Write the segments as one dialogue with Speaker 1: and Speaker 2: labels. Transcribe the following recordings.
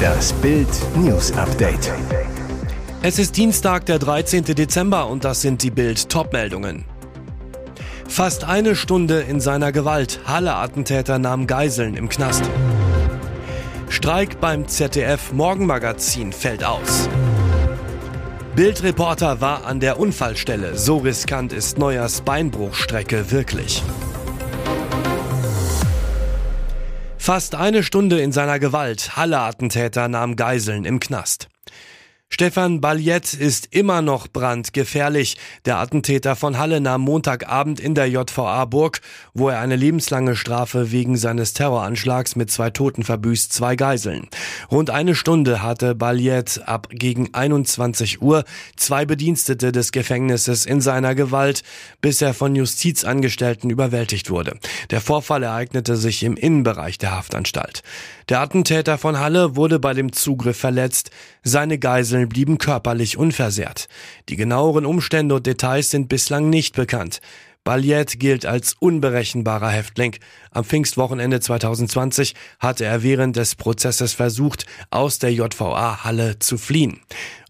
Speaker 1: Das Bild News Update.
Speaker 2: Es ist Dienstag, der 13. Dezember und das sind die Bild Topmeldungen. Fast eine Stunde in seiner Gewalt. Halle-Attentäter nahm Geiseln im Knast. Streik beim ZDF Morgenmagazin fällt aus. Bildreporter war an der Unfallstelle. So riskant ist Neuers Beinbruchstrecke wirklich. Fast eine Stunde in seiner Gewalt. Halle-Attentäter nahm Geiseln im Knast. Stefan Baljet ist immer noch brandgefährlich. Der Attentäter von Halle nahm Montagabend in der JVA Burg, wo er eine lebenslange Strafe wegen seines Terroranschlags mit zwei Toten verbüßt, zwei Geiseln. Rund eine Stunde hatte Baljet ab gegen 21 Uhr zwei Bedienstete des Gefängnisses in seiner Gewalt, bis er von Justizangestellten überwältigt wurde. Der Vorfall ereignete sich im Innenbereich der Haftanstalt. Der Attentäter von Halle wurde bei dem Zugriff verletzt. Seine Geiseln blieben körperlich unversehrt. Die genaueren Umstände und Details sind bislang nicht bekannt. Baljet gilt als unberechenbarer Häftling. Am Pfingstwochenende 2020 hatte er während des Prozesses versucht, aus der JVA Halle zu fliehen.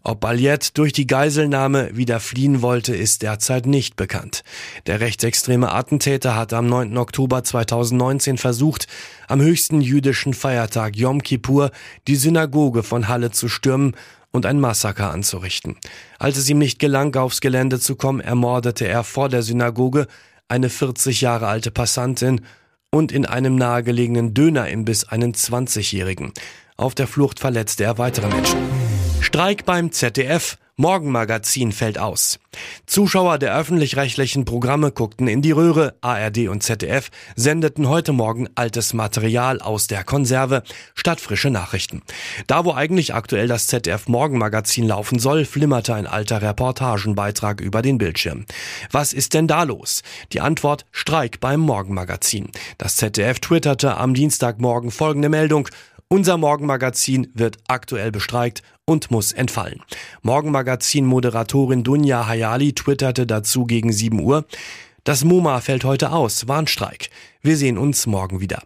Speaker 2: Ob Baljet durch die Geiselnahme wieder fliehen wollte, ist derzeit nicht bekannt. Der rechtsextreme Attentäter hat am 9. Oktober 2019 versucht, am höchsten jüdischen Feiertag Yom Kippur die Synagoge von Halle zu stürmen und ein Massaker anzurichten. Als es ihm nicht gelang, aufs Gelände zu kommen, ermordete er vor der Synagoge eine 40 Jahre alte Passantin und in einem nahegelegenen Dönerimbiss einen 20-Jährigen. Auf der Flucht verletzte er weitere Menschen. Streik beim ZDF. Morgenmagazin fällt aus. Zuschauer der öffentlich-rechtlichen Programme guckten in die Röhre. ARD und ZDF sendeten heute Morgen altes Material aus der Konserve statt frische Nachrichten. Da, wo eigentlich aktuell das ZDF Morgenmagazin laufen soll, flimmerte ein alter Reportagenbeitrag über den Bildschirm. Was ist denn da los? Die Antwort Streik beim Morgenmagazin. Das ZDF twitterte am Dienstagmorgen folgende Meldung. Unser Morgenmagazin wird aktuell bestreikt und muss entfallen. Morgenmagazin-Moderatorin Dunja Hayali twitterte dazu gegen 7 Uhr. Das MoMA fällt heute aus. Warnstreik. Wir sehen uns morgen wieder.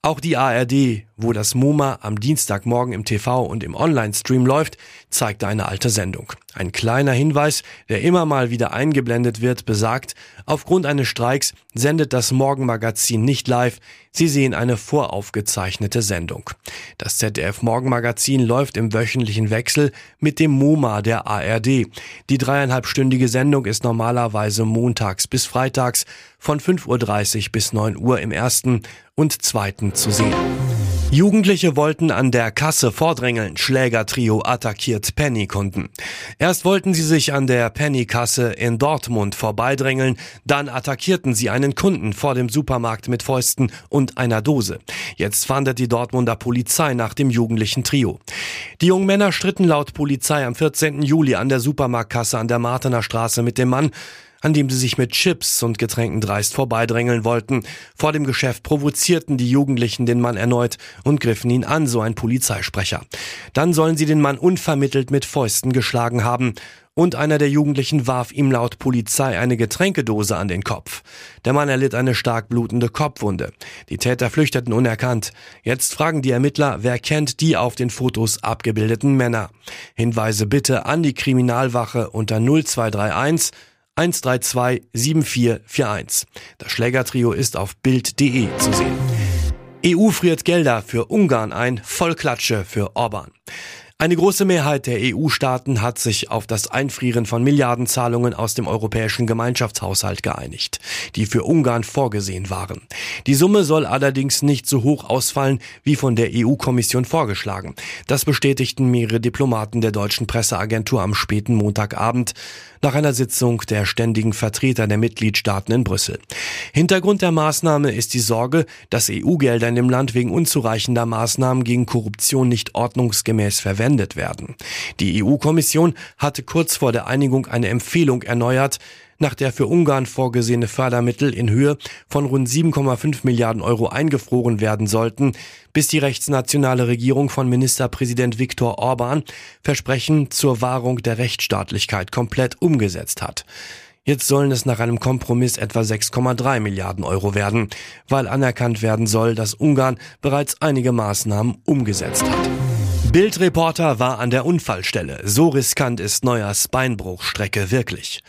Speaker 2: Auch die ARD, wo das MoMA am Dienstagmorgen im TV und im Online-Stream läuft, zeigte eine alte Sendung. Ein kleiner Hinweis, der immer mal wieder eingeblendet wird, besagt, aufgrund eines Streiks sendet das Morgenmagazin nicht live, Sie sehen eine voraufgezeichnete Sendung. Das ZDF Morgenmagazin läuft im wöchentlichen Wechsel mit dem MoMA der ARD. Die dreieinhalbstündige Sendung ist normalerweise montags bis freitags von 5.30 Uhr bis 9 Uhr im ersten und zweiten zu sehen. Jugendliche wollten an der Kasse vordrängeln. Schlägertrio attackiert Penny-Kunden. Erst wollten sie sich an der Penny-Kasse in Dortmund vorbeidrängeln, dann attackierten sie einen Kunden vor dem Supermarkt mit Fäusten und einer Dose. Jetzt fahndet die Dortmunder Polizei nach dem jugendlichen Trio. Die jungen Männer stritten laut Polizei am 14. Juli an der Supermarktkasse an der Martener Straße mit dem Mann, an dem sie sich mit Chips und Getränken dreist vorbeidrängeln wollten. Vor dem Geschäft provozierten die Jugendlichen den Mann erneut und griffen ihn an, so ein Polizeisprecher. Dann sollen sie den Mann unvermittelt mit Fäusten geschlagen haben und einer der Jugendlichen warf ihm laut Polizei eine Getränkedose an den Kopf. Der Mann erlitt eine stark blutende Kopfwunde. Die Täter flüchteten unerkannt. Jetzt fragen die Ermittler, wer kennt die auf den Fotos abgebildeten Männer. Hinweise bitte an die Kriminalwache unter 0231 132 7441. Das Schlägertrio ist auf Bild.de zu sehen. EU friert Gelder für Ungarn ein, Vollklatsche für Orban. Eine große Mehrheit der EU-Staaten hat sich auf das Einfrieren von Milliardenzahlungen aus dem europäischen Gemeinschaftshaushalt geeinigt, die für Ungarn vorgesehen waren. Die Summe soll allerdings nicht so hoch ausfallen wie von der EU-Kommission vorgeschlagen. Das bestätigten mehrere Diplomaten der deutschen Presseagentur am späten Montagabend nach einer Sitzung der ständigen Vertreter der Mitgliedstaaten in Brüssel. Hintergrund der Maßnahme ist die Sorge, dass EU-Gelder in dem Land wegen unzureichender Maßnahmen gegen Korruption nicht ordnungsgemäß verwendet verwendet werden. Die EU-Kommission hatte kurz vor der Einigung eine Empfehlung erneuert, nach der für Ungarn vorgesehene Fördermittel in Höhe von rund 7,5 Milliarden Euro eingefroren werden sollten, bis die rechtsnationale Regierung von Ministerpräsident Viktor Orban Versprechen zur Wahrung der Rechtsstaatlichkeit komplett umgesetzt hat. Jetzt sollen es nach einem Kompromiss etwa 6,3 Milliarden Euro werden, weil anerkannt werden soll, dass Ungarn bereits einige Maßnahmen umgesetzt hat. Bildreporter war an der Unfallstelle. So riskant ist Neuers Beinbruchstrecke wirklich.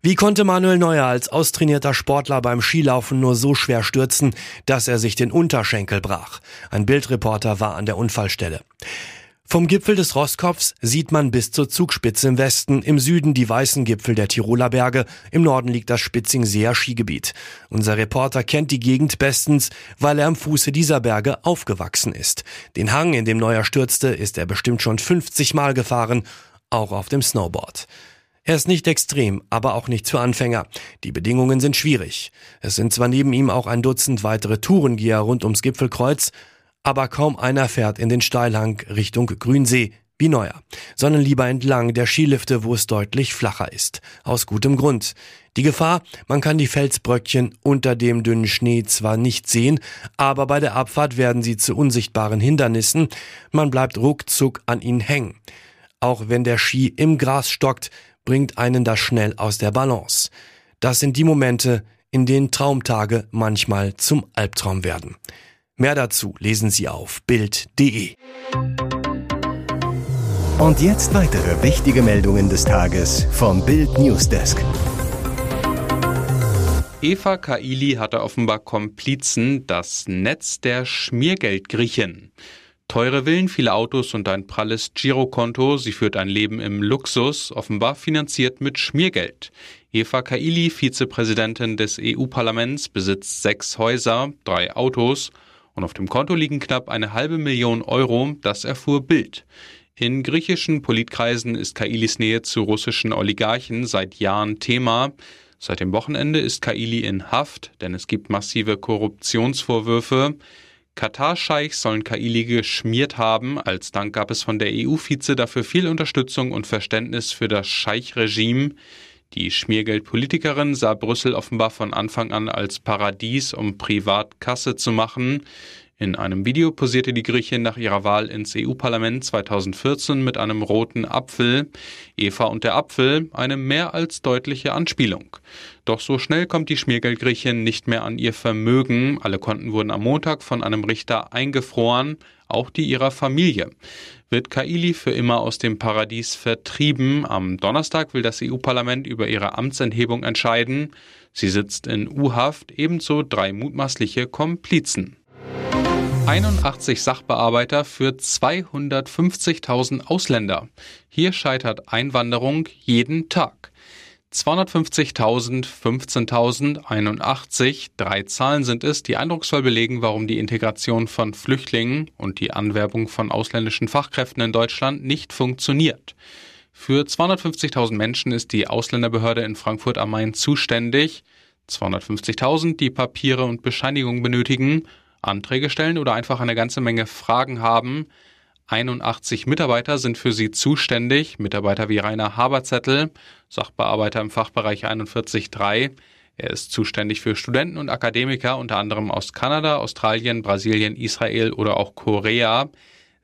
Speaker 2: Wie konnte Manuel Neuer als austrainierter Sportler beim Skilaufen nur so schwer stürzen, dass er sich den Unterschenkel brach? Ein Bildreporter war an der Unfallstelle. Vom Gipfel des Rosskopfs sieht man bis zur Zugspitze im Westen, im Süden die weißen Gipfel der Tiroler Berge, im Norden liegt das Spitzingseer Skigebiet. Unser Reporter kennt die Gegend bestens, weil er am Fuße dieser Berge aufgewachsen ist. Den Hang, in dem Neuer stürzte, ist er bestimmt schon 50 Mal gefahren, auch auf dem Snowboard. Er ist nicht extrem, aber auch nicht für Anfänger. Die Bedingungen sind schwierig. Es sind zwar neben ihm auch ein Dutzend weitere Tourengeher rund ums Gipfelkreuz, aber kaum einer fährt in den Steilhang Richtung Grünsee wie neuer, sondern lieber entlang der Skilifte, wo es deutlich flacher ist. Aus gutem Grund. Die Gefahr, man kann die Felsbröckchen unter dem dünnen Schnee zwar nicht sehen, aber bei der Abfahrt werden sie zu unsichtbaren Hindernissen, man bleibt ruckzuck an ihnen hängen. Auch wenn der Ski im Gras stockt, bringt einen das schnell aus der Balance. Das sind die Momente, in denen Traumtage manchmal zum Albtraum werden. Mehr dazu lesen Sie auf Bild.de.
Speaker 1: Und jetzt weitere wichtige Meldungen des Tages vom Bild Newsdesk.
Speaker 3: Eva Kaili hatte offenbar Komplizen, das Netz der Schmiergeldgriechen. Teure Villen, viele Autos und ein pralles Girokonto. Sie führt ein Leben im Luxus, offenbar finanziert mit Schmiergeld. Eva Kaili, Vizepräsidentin des EU-Parlaments, besitzt sechs Häuser, drei Autos und auf dem Konto liegen knapp eine halbe Million Euro, das erfuhr Bild. In griechischen Politkreisen ist Kailis Nähe zu russischen Oligarchen seit Jahren Thema. Seit dem Wochenende ist Kaili in Haft, denn es gibt massive Korruptionsvorwürfe. Katar-Scheichs sollen Kaili geschmiert haben. Als Dank gab es von der EU-Vize dafür viel Unterstützung und Verständnis für das Scheich-Regime. Die Schmiergeldpolitikerin sah Brüssel offenbar von Anfang an als Paradies, um privat Kasse zu machen. In einem Video posierte die Griechin nach ihrer Wahl ins EU-Parlament 2014 mit einem roten Apfel. Eva und der Apfel, eine mehr als deutliche Anspielung. Doch so schnell kommt die Schmiergeldgriechin nicht mehr an ihr Vermögen. Alle Konten wurden am Montag von einem Richter eingefroren, auch die ihrer Familie wird Kaili für immer aus dem Paradies vertrieben. Am Donnerstag will das EU-Parlament über ihre Amtsenthebung entscheiden. Sie sitzt in U-Haft, ebenso drei mutmaßliche Komplizen. 81 Sachbearbeiter für 250.000 Ausländer. Hier scheitert Einwanderung jeden Tag. 250.000, 15.081, drei Zahlen sind es, die eindrucksvoll belegen, warum die Integration von Flüchtlingen und die Anwerbung von ausländischen Fachkräften in Deutschland nicht funktioniert. Für 250.000 Menschen ist die Ausländerbehörde in Frankfurt am Main zuständig. 250.000, die Papiere und Bescheinigungen benötigen, Anträge stellen oder einfach eine ganze Menge Fragen haben. 81 Mitarbeiter sind für sie zuständig, Mitarbeiter wie Rainer Haberzettel, Sachbearbeiter im Fachbereich 41.3. Er ist zuständig für Studenten und Akademiker, unter anderem aus Kanada, Australien, Brasilien, Israel oder auch Korea.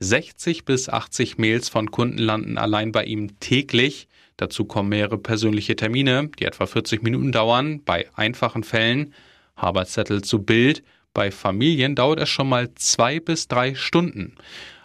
Speaker 3: 60 bis 80 Mails von Kunden landen allein bei ihm täglich. Dazu kommen mehrere persönliche Termine, die etwa 40 Minuten dauern, bei einfachen Fällen. Haberzettel zu Bild. Bei Familien dauert es schon mal zwei bis drei Stunden.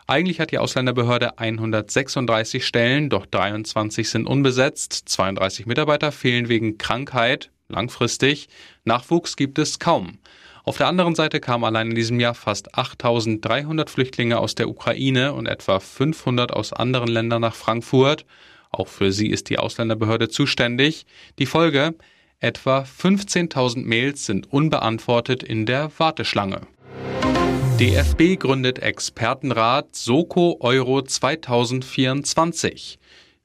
Speaker 3: Eigentlich hat die Ausländerbehörde 136 Stellen, doch 23 sind unbesetzt, 32 Mitarbeiter fehlen wegen Krankheit, langfristig, Nachwuchs gibt es kaum. Auf der anderen Seite kamen allein in diesem Jahr fast 8300 Flüchtlinge aus der Ukraine und etwa 500 aus anderen Ländern nach Frankfurt. Auch für sie ist die Ausländerbehörde zuständig. Die Folge? Etwa 15.000 Mails sind unbeantwortet in der Warteschlange. DFB gründet Expertenrat Soko Euro 2024.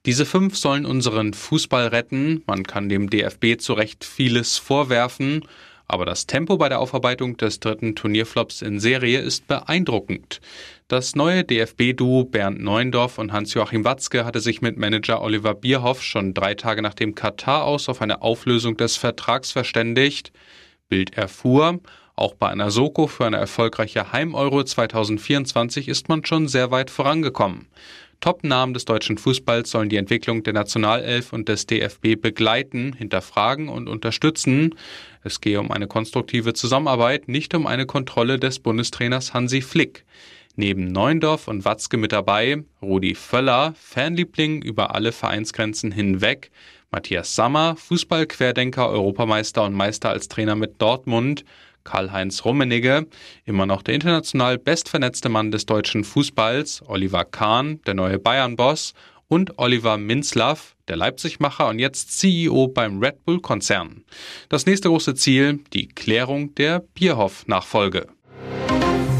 Speaker 3: Diese fünf sollen unseren Fußball retten. Man kann dem DFB zu Recht vieles vorwerfen, aber das Tempo bei der Aufarbeitung des dritten Turnierflops in Serie ist beeindruckend. Das neue DFB-Duo Bernd Neuendorf und Hans-Joachim Watzke hatte sich mit Manager Oliver Bierhoff schon drei Tage nach dem Katar aus auf eine Auflösung des Vertrags verständigt. Bild erfuhr, auch bei einer Soko für eine erfolgreiche Heim-Euro 2024 ist man schon sehr weit vorangekommen. Top-Namen des deutschen Fußballs sollen die Entwicklung der Nationalelf und des DFB begleiten, hinterfragen und unterstützen. Es gehe um eine konstruktive Zusammenarbeit, nicht um eine Kontrolle des Bundestrainers Hansi Flick. Neben Neuendorf und Watzke mit dabei, Rudi Völler, Fanliebling über alle Vereinsgrenzen hinweg, Matthias Sammer, Fußballquerdenker, Europameister und Meister als Trainer mit Dortmund, Karl-Heinz Rummenigge, immer noch der international bestvernetzte Mann des deutschen Fußballs, Oliver Kahn, der neue Bayern-Boss und Oliver Minzlaff, der Leipzigmacher und jetzt CEO beim Red Bull-Konzern. Das nächste große Ziel, die Klärung der Bierhoff-Nachfolge.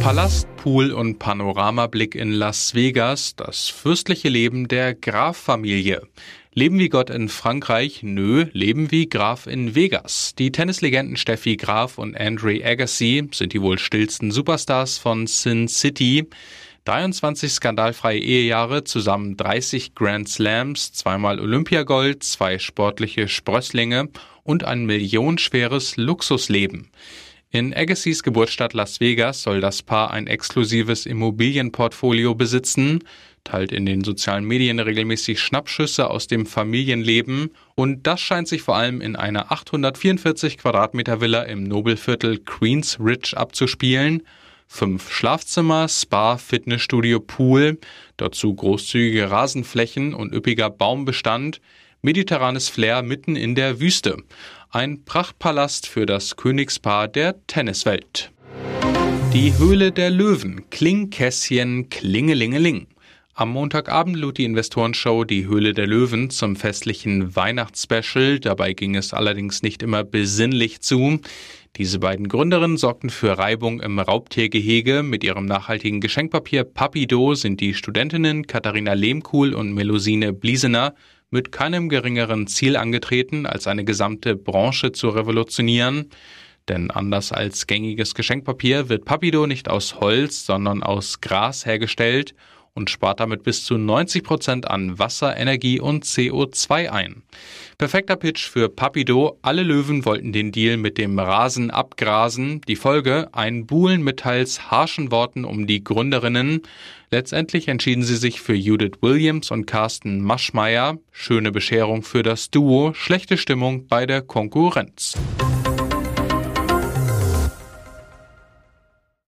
Speaker 3: Palast, Pool und Panoramablick in Las Vegas, das fürstliche Leben der Graf-Familie. Leben wie Gott in Frankreich? Nö, leben wie Graf in Vegas. Die Tennislegenden Steffi Graf und Andre Agassi sind die wohl stillsten Superstars von Sin City. 23 skandalfreie Ehejahre, zusammen 30 Grand Slams, zweimal Olympiagold, zwei sportliche Sprösslinge und ein millionenschweres Luxusleben. In Agassiz Geburtsstadt Las Vegas soll das Paar ein exklusives Immobilienportfolio besitzen, teilt in den sozialen Medien regelmäßig Schnappschüsse aus dem Familienleben und das scheint sich vor allem in einer 844 Quadratmeter Villa im Nobelviertel Queens Ridge abzuspielen. Fünf Schlafzimmer, Spa, Fitnessstudio, Pool, dazu großzügige Rasenflächen und üppiger Baumbestand, mediterranes Flair mitten in der Wüste. Ein Prachtpalast für das Königspaar der Tenniswelt. Die Höhle der Löwen, Klingkässchen, Klingelingeling. Am Montagabend lud die Investorenshow Die Höhle der Löwen zum festlichen Weihnachtsspecial. Dabei ging es allerdings nicht immer besinnlich zu. Diese beiden Gründerinnen sorgten für Reibung im Raubtiergehege. Mit ihrem nachhaltigen Geschenkpapier Papido sind die Studentinnen Katharina Lehmkuhl und Melusine Bliesener mit keinem geringeren Ziel angetreten, als eine gesamte Branche zu revolutionieren. Denn anders als gängiges Geschenkpapier wird Papido nicht aus Holz, sondern aus Gras hergestellt und spart damit bis zu 90 Prozent an Wasser, Energie und CO2 ein. Perfekter Pitch für Papido. Alle Löwen wollten den Deal mit dem Rasen abgrasen. Die Folge? Ein Buhlen mit teils harschen Worten um die Gründerinnen. Letztendlich entschieden sie sich für Judith Williams und Carsten Maschmeyer. Schöne Bescherung für das Duo, schlechte Stimmung bei der Konkurrenz.